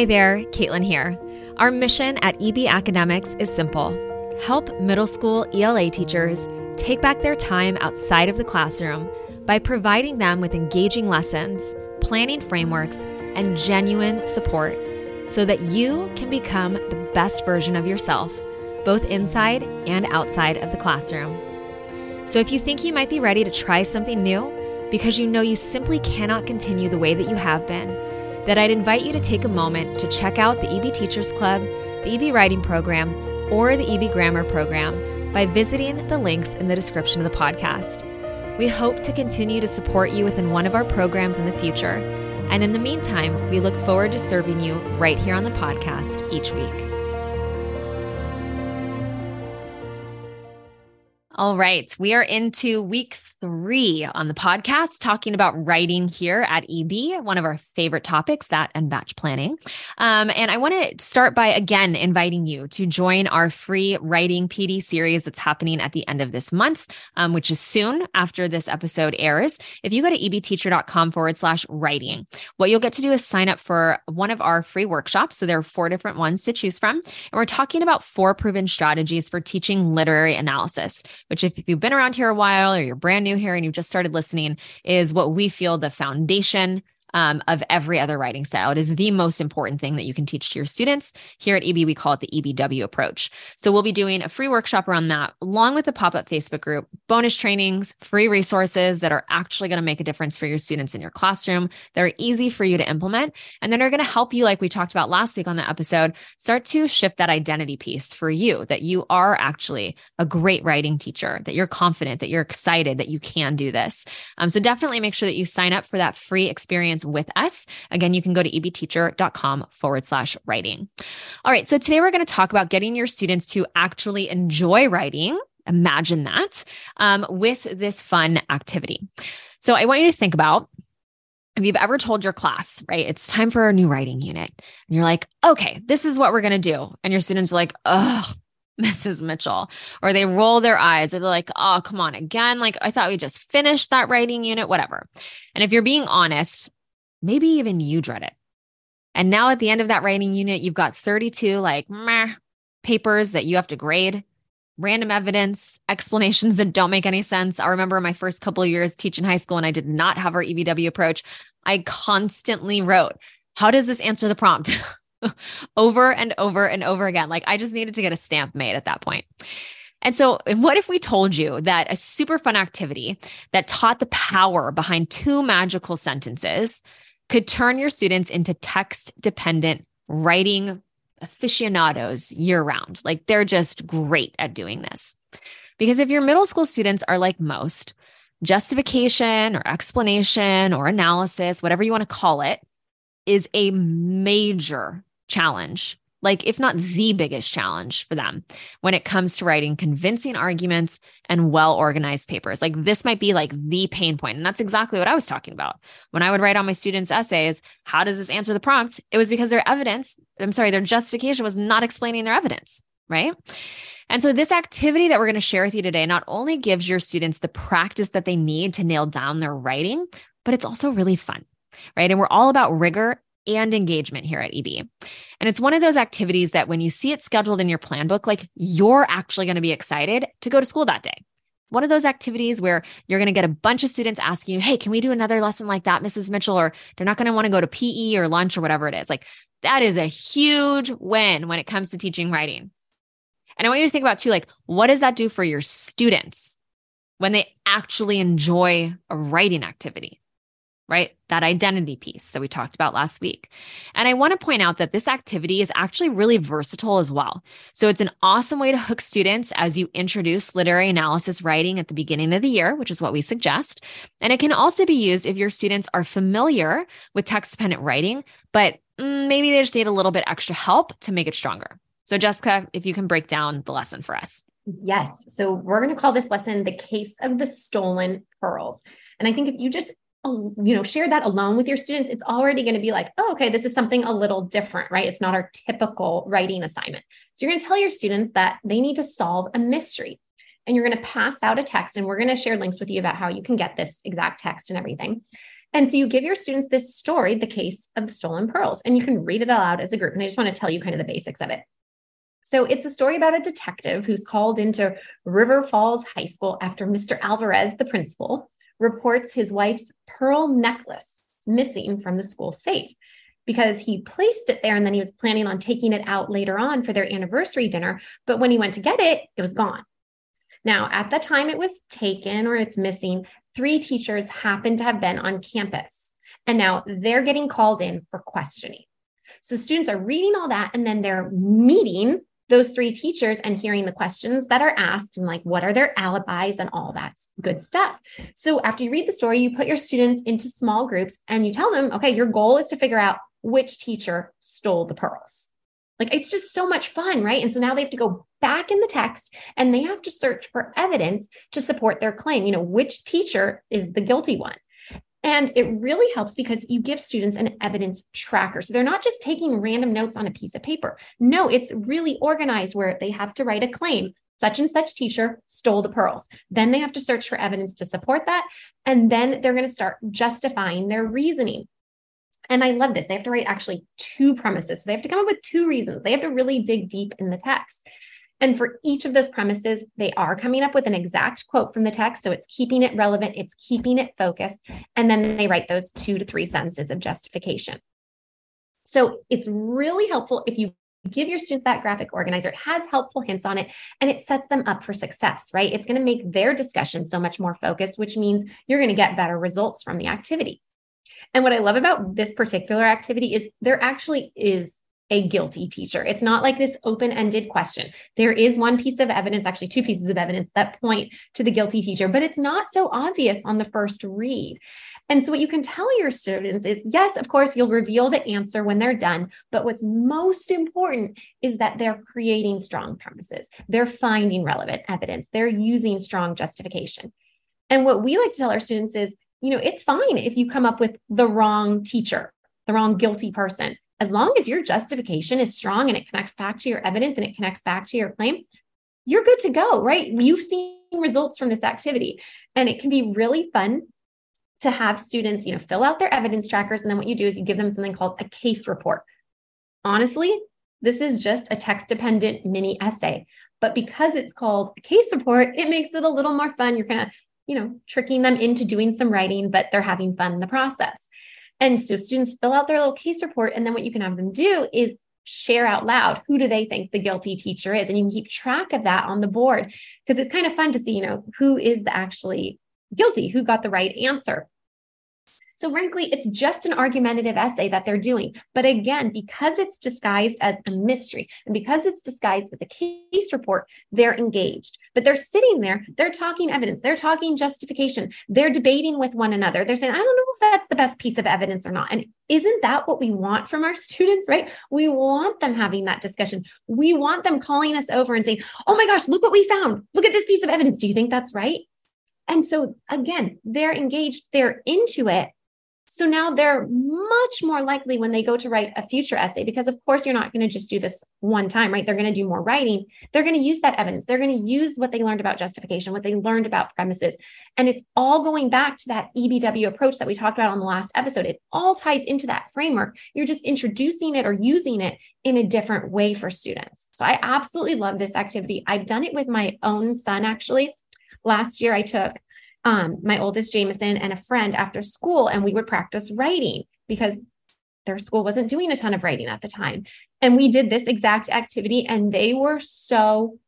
Hi there, Caitlin here. Our mission at EB Academics is simple help middle school ELA teachers take back their time outside of the classroom by providing them with engaging lessons, planning frameworks, and genuine support so that you can become the best version of yourself, both inside and outside of the classroom. So if you think you might be ready to try something new because you know you simply cannot continue the way that you have been, then I'd invite you to take a moment to check out the EB Teachers Club, the EB Writing Program, or the EB Grammar Program by visiting the links in the description of the podcast. We hope to continue to support you within one of our programs in the future. And in the meantime, we look forward to serving you right here on the podcast each week. All right. We are into week three on the podcast, talking about writing here at EB, one of our favorite topics, that and batch planning. Um, and I want to start by again inviting you to join our free writing PD series that's happening at the end of this month, um, which is soon after this episode airs. If you go to ebteacher.com forward slash writing, what you'll get to do is sign up for one of our free workshops. So there are four different ones to choose from. And we're talking about four proven strategies for teaching literary analysis which if you've been around here a while or you're brand new here and you've just started listening, is what we feel the foundation um, of every other writing style. It is the most important thing that you can teach to your students. Here at EB, we call it the EBW approach. So we'll be doing a free workshop around that, along with a pop up Facebook group, bonus trainings, free resources that are actually going to make a difference for your students in your classroom. They're easy for you to implement, and then are going to help you, like we talked about last week on the episode, start to shift that identity piece for you that you are actually a great writing teacher, that you're confident, that you're excited, that you can do this. Um, so definitely make sure that you sign up for that free experience experience with us. Again, you can go to ebteacher.com forward slash writing. All right. So today we're going to talk about getting your students to actually enjoy writing. Imagine that um, with this fun activity. So I want you to think about if you've ever told your class, right, it's time for a new writing unit, and you're like, okay, this is what we're going to do. And your students are like, oh, Mrs. Mitchell, or they roll their eyes, or they're like, oh, come on again. Like, I thought we just finished that writing unit, whatever. And if you're being honest, maybe even you dread it. And now at the end of that writing unit, you've got 32 like meh, papers that you have to grade, random evidence, explanations that don't make any sense. I remember my first couple of years teaching high school and I did not have our EBW approach. I constantly wrote, How does this answer the prompt? over and over and over again. Like I just needed to get a stamp made at that point. And so, what if we told you that a super fun activity that taught the power behind two magical sentences could turn your students into text dependent writing aficionados year round. Like they're just great at doing this. Because if your middle school students are like most, justification or explanation or analysis, whatever you want to call it, is a major challenge like if not the biggest challenge for them when it comes to writing convincing arguments and well organized papers. Like this might be like the pain point. And that's exactly what I was talking about. When I would write on my students' essays, how does this answer the prompt? It was because their evidence, I'm sorry, their justification was not explaining their evidence, right? And so, this activity that we're going to share with you today not only gives your students the practice that they need to nail down their writing, but it's also really fun, right? And we're all about rigor and engagement here at EB. And it's one of those activities that when you see it scheduled in your plan book, like you're actually going to be excited to go to school that day. One of those activities where you're going to get a bunch of students asking you, Hey, can we do another lesson like that, Mrs. Mitchell? Or they're not going to want to go to PE or lunch or whatever it is. Like that is a huge win when it comes to teaching writing. And I want you to think about too, like, what does that do for your students when they actually enjoy a writing activity? Right? That identity piece that we talked about last week. And I want to point out that this activity is actually really versatile as well. So it's an awesome way to hook students as you introduce literary analysis writing at the beginning of the year, which is what we suggest. And it can also be used if your students are familiar with text dependent writing, but mm, maybe they just need a little bit extra help to make it stronger. So, Jessica, if you can break down the lesson for us. Yes. So, we're going to call this lesson the case of the stolen pearls. And I think if you just you know share that alone with your students it's already going to be like oh okay this is something a little different right it's not our typical writing assignment so you're going to tell your students that they need to solve a mystery and you're going to pass out a text and we're going to share links with you about how you can get this exact text and everything And so you give your students this story, the case of the stolen pearls, and you can read it aloud as a group. And I just want to tell you kind of the basics of it. So it's a story about a detective who's called into River Falls High School after Mr. Alvarez, the principal, reports his wife's pearl necklace missing from the school safe because he placed it there and then he was planning on taking it out later on for their anniversary dinner. But when he went to get it, it was gone. Now, at the time it was taken or it's missing, three teachers happened to have been on campus. And now they're getting called in for questioning. So students are reading all that and then they're meeting those three teachers and hearing the questions that are asked and like what are their alibis and all that good stuff. So after you read the story, you put your students into small groups and you tell them, okay, your goal is to figure out which teacher stole the pearls. Like it's just so much fun, right? And so now they have to go back in the text and they have to search for evidence to support their claim. You know, which teacher is the guilty one? And it really helps because you give students an evidence tracker. So they're not just taking random notes on a piece of paper. No, it's really organized where they have to write a claim. Such and such teacher stole the pearls. Then they have to search for evidence to support that. And then they're going to start justifying their reasoning. And I love this. They have to write actually two premises. So they have to come up with two reasons. They have to really dig deep in the text. And for each of those premises, they are coming up with an exact quote from the text. So it's keeping it relevant, it's keeping it focused. And then they write those two to three sentences of justification. So it's really helpful if you give your students that graphic organizer. It has helpful hints on it and it sets them up for success, right? It's going to make their discussion so much more focused, which means you're going to get better results from the activity. And what I love about this particular activity is there actually is a guilty teacher. It's not like this open ended question. There is one piece of evidence, actually, two pieces of evidence that point to the guilty teacher, but it's not so obvious on the first read. And so, what you can tell your students is yes, of course, you'll reveal the answer when they're done. But what's most important is that they're creating strong premises, they're finding relevant evidence, they're using strong justification. And what we like to tell our students is, you know, it's fine if you come up with the wrong teacher, the wrong guilty person as long as your justification is strong and it connects back to your evidence and it connects back to your claim, you're good to go, right? You've seen results from this activity. And it can be really fun to have students, you know, fill out their evidence trackers. And then what you do is you give them something called a case report. Honestly, this is just a text dependent mini essay. But because it's called a case report, it makes it a little more fun. You're kind of, you know, tricking them into doing some writing, but they're having fun in the process. And so students fill out their little case report. And then what you can have them do is share out loud who do they think the guilty teacher is and you can keep track of that on the board because it's kind of fun to see you know who is the actually guilty who got the right answer so, frankly, it's just an argumentative essay that they're doing. But again, because it's disguised as a mystery and because it's disguised with a case report, they're engaged. But they're sitting there, they're talking evidence, they're talking justification, they're debating with one another. They're saying, I don't know if that's the best piece of evidence or not. And isn't that what we want from our students, right? We want them having that discussion. We want them calling us over and saying, Oh my gosh, look what we found. Look at this piece of evidence. Do you think that's right? And so, again, they're engaged, they're into it. So now they're much more likely when they go to write a future essay, because of course you're not going to just do this one time, right? They're going to do more writing. They're going to use that evidence. They're going to use what they learned about justification, what they learned about premises. And it's all going back to that EBW approach that we talked about on the last episode. It all ties into that framework. You're just introducing it or using it in a different way for students. So I absolutely love this activity. I've done it with my own son actually. Last year I took um, my oldest Jameson and a friend after school, and we would practice writing because their school wasn't doing a ton of writing at the time. And we did this exact activity, and they were so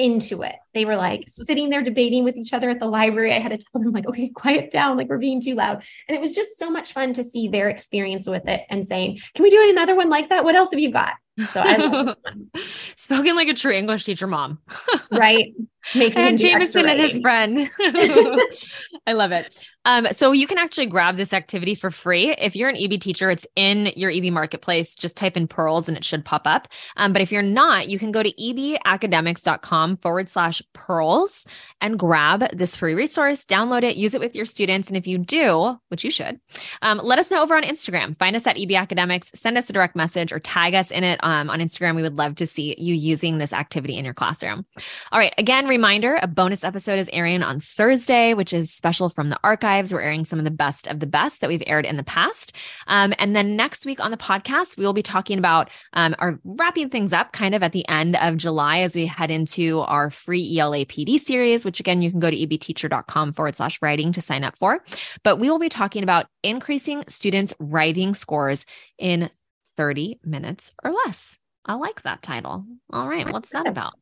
into it. They were like sitting there debating with each other at the library. I had to tell them, like, okay, quiet down, like we're being too loud. And it was just so much fun to see their experience with it and saying, can we do another one like that? What else have you got? So I spoken like a true English teacher mom. right. Making and Jameson and his friend. I love it. Um, so you can actually grab this activity for free. If you're an EB teacher, it's in your EB marketplace. Just type in pearls and it should pop up. Um, but if you're not, you can go to ebacademics.com forward slash pearls and grab this free resource, download it, use it with your students. And if you do, which you should, um, let us know over on Instagram. Find us at EB Academics, send us a direct message or tag us in it um, on Instagram. We would love to see you using this activity in your classroom. All right. Again, reminder a bonus episode is airing on Thursday, which is special from the archives. We're airing some of the best of the best that we've aired in the past. Um, and then next week on the podcast, we will be talking about um, our wrapping things up kind of at the end of July as we head into our free ELA PD series, which again, you can go to ebteacher.com forward slash writing to sign up for. But we will be talking about increasing students' writing scores in 30 minutes or less. I like that title. All right. What's that about?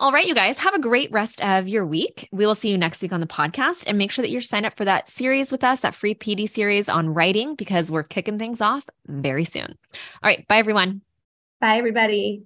All right, you guys, have a great rest of your week. We will see you next week on the podcast and make sure that you're signed up for that series with us, that free PD series on writing, because we're kicking things off very soon. All right. Bye, everyone. Bye, everybody.